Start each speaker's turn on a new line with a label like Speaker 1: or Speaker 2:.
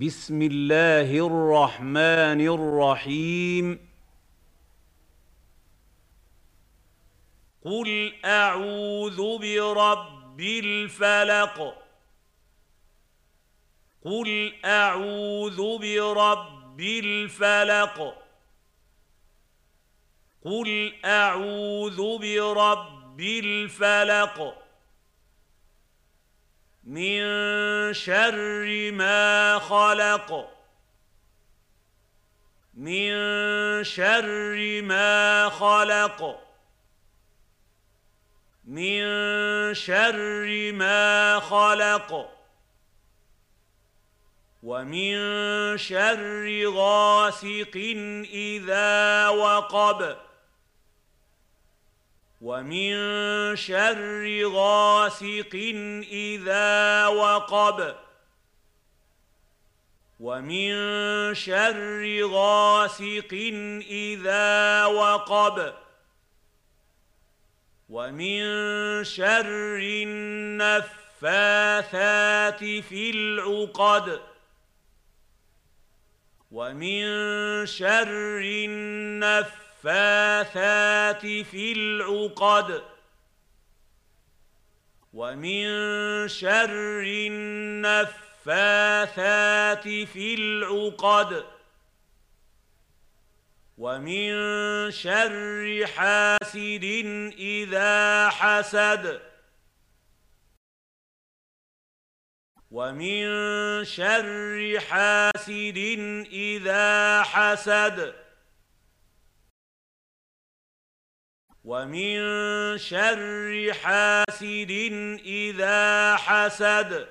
Speaker 1: بسم الله الرحمن الرحيم.
Speaker 2: قل اعوذ برب الفلق. قل اعوذ برب الفلق. قل اعوذ برب الفلق. من شر ما خلق. من شر ما خلق. من شر ما خلق. ومن شر غاسق إذا وقب. ومن شر غاسق إذا وقب. ومن شر غاسق إذا وقب. ومن شر النفاثات في العقد. ومن شر النفاثات النفاثات في العقد ومن شر النفاثات في العقد ومن شر حاسد إذا حسد ومن شر حاسد إذا حسد ومن شر حاسد إذا حسد